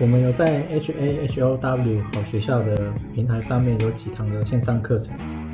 我们有在 H A H O W 好学校的平台上面有几堂的线上课程。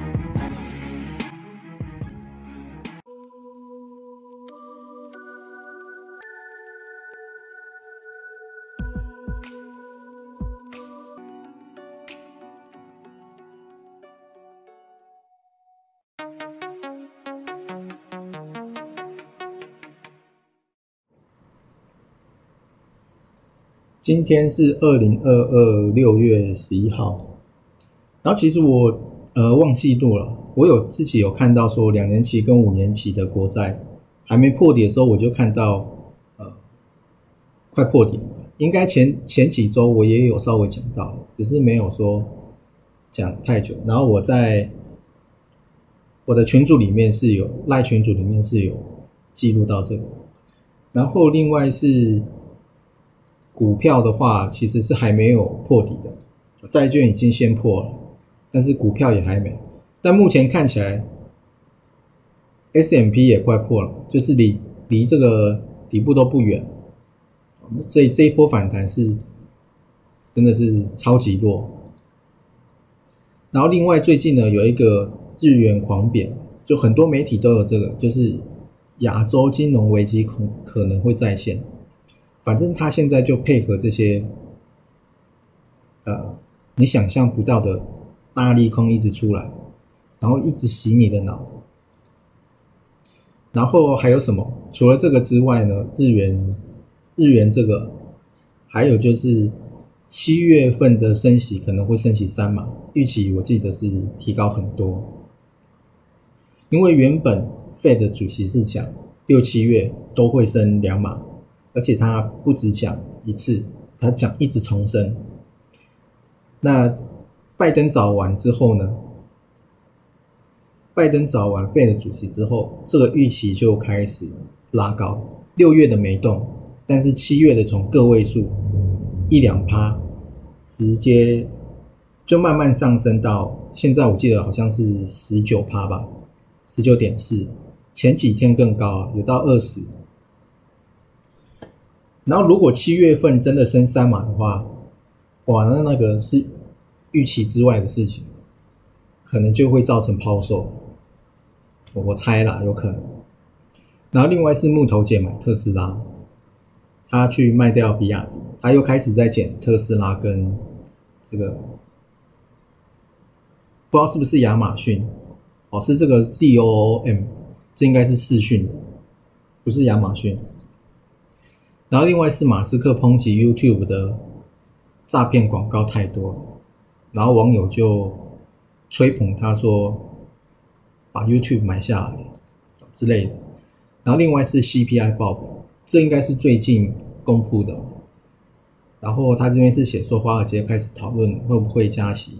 今天是二零二二六月十一号，然后其实我呃忘记录了，我有自己有看到说两年期跟五年期的国债还没破底的时候，我就看到呃快破底，应该前前几周我也有稍微讲到，只是没有说讲太久。然后我在我的群组里面是有赖群组里面是有记录到这个，然后另外是。股票的话，其实是还没有破底的，债券已经先破了，但是股票也还没。但目前看起来，S M P 也快破了，就是离离这个底部都不远。这这一波反弹是真的是超级弱。然后另外最近呢，有一个日元狂贬，就很多媒体都有这个，就是亚洲金融危机可可能会再现。反正他现在就配合这些，呃，你想象不到的大利空一直出来，然后一直洗你的脑。然后还有什么？除了这个之外呢？日元，日元这个，还有就是七月份的升息可能会升息三码，预期我记得是提高很多，因为原本 Fed 主席是讲六七月都会升两码。而且他不止讲一次，他讲一直重申。那拜登早完之后呢？拜登早完废了主席之后，这个预期就开始拉高。六月的没动，但是七月的从个位数一两趴，直接就慢慢上升到现在，我记得好像是十九趴吧，十九点四。前几天更高，有到二十。然后，如果七月份真的升三码的话，哇，那那个是预期之外的事情，可能就会造成抛售。我猜啦，有可能。然后，另外是木头姐买特斯拉，他去卖掉比亚迪，他又开始在减特斯拉跟这个，不知道是不是亚马逊？哦，是这个 Z O O M，这应该是视讯，不是亚马逊。然后另外是马斯克抨击 YouTube 的诈骗广告太多，然后网友就吹捧他说把 YouTube 买下来之类的。然后另外是 CPI 报表，这应该是最近公布的。然后他这边是写说华尔街开始讨论会不会加息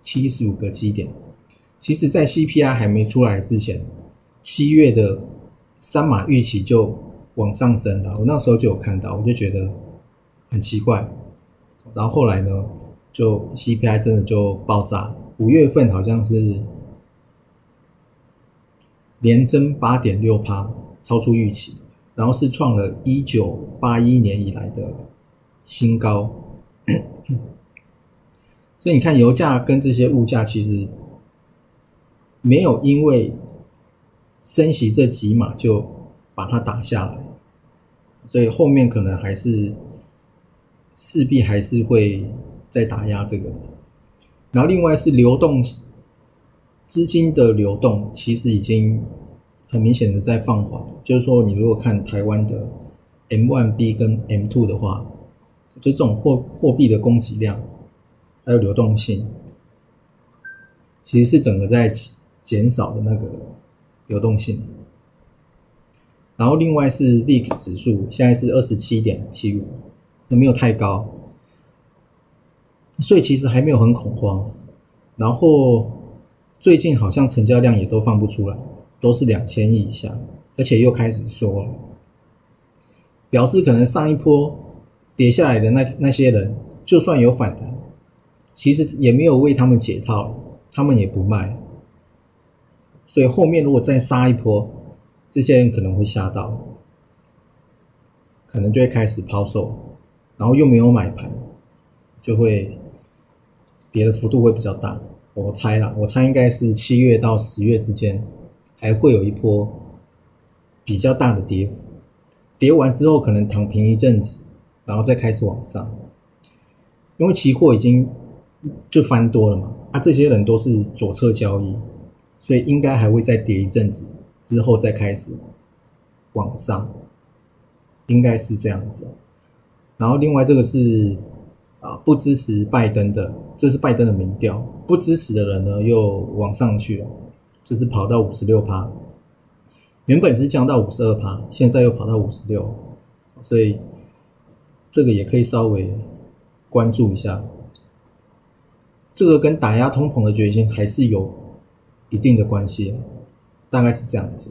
七十五个基点。其实，在 CPI 还没出来之前，七月的三码预期就。往上升了，我那时候就有看到，我就觉得很奇怪。然后后来呢，就 CPI 真的就爆炸，五月份好像是连增八点六趴，超出预期，然后是创了一九八一年以来的新高。所以你看，油价跟这些物价其实没有因为升息这几码就把它打下来。所以后面可能还是势必还是会再打压这个，然后另外是流动资金的流动，其实已经很明显的在放缓。就是说，你如果看台湾的 M one B 跟 M two 的话，就这种货货币的供给量还有流动性，其实是整个在减少的那个流动性。然后另外是 VIX 指数，现在是二十七点七五，没有太高，所以其实还没有很恐慌。然后最近好像成交量也都放不出来，都是两千亿以下，而且又开始缩了，表示可能上一波跌下来的那那些人，就算有反弹，其实也没有为他们解套，他们也不卖，所以后面如果再杀一波。这些人可能会吓到，可能就会开始抛售，然后又没有买盘，就会跌的幅度会比较大。我猜啦，我猜应该是七月到十月之间还会有一波比较大的跌幅，跌完之后可能躺平一阵子，然后再开始往上，因为期货已经就翻多了嘛，啊，这些人都是左侧交易，所以应该还会再跌一阵子，之后再开始往上，应该是这样子。然后另外这个是啊不支持拜登的，这是拜登的民调，不支持的人呢又往上去了，就是跑到五十六趴，原本是降到五十二趴，现在又跑到五十六，所以这个也可以稍微关注一下。这个跟打压通膨的决心还是有一定的关系，大概是这样子。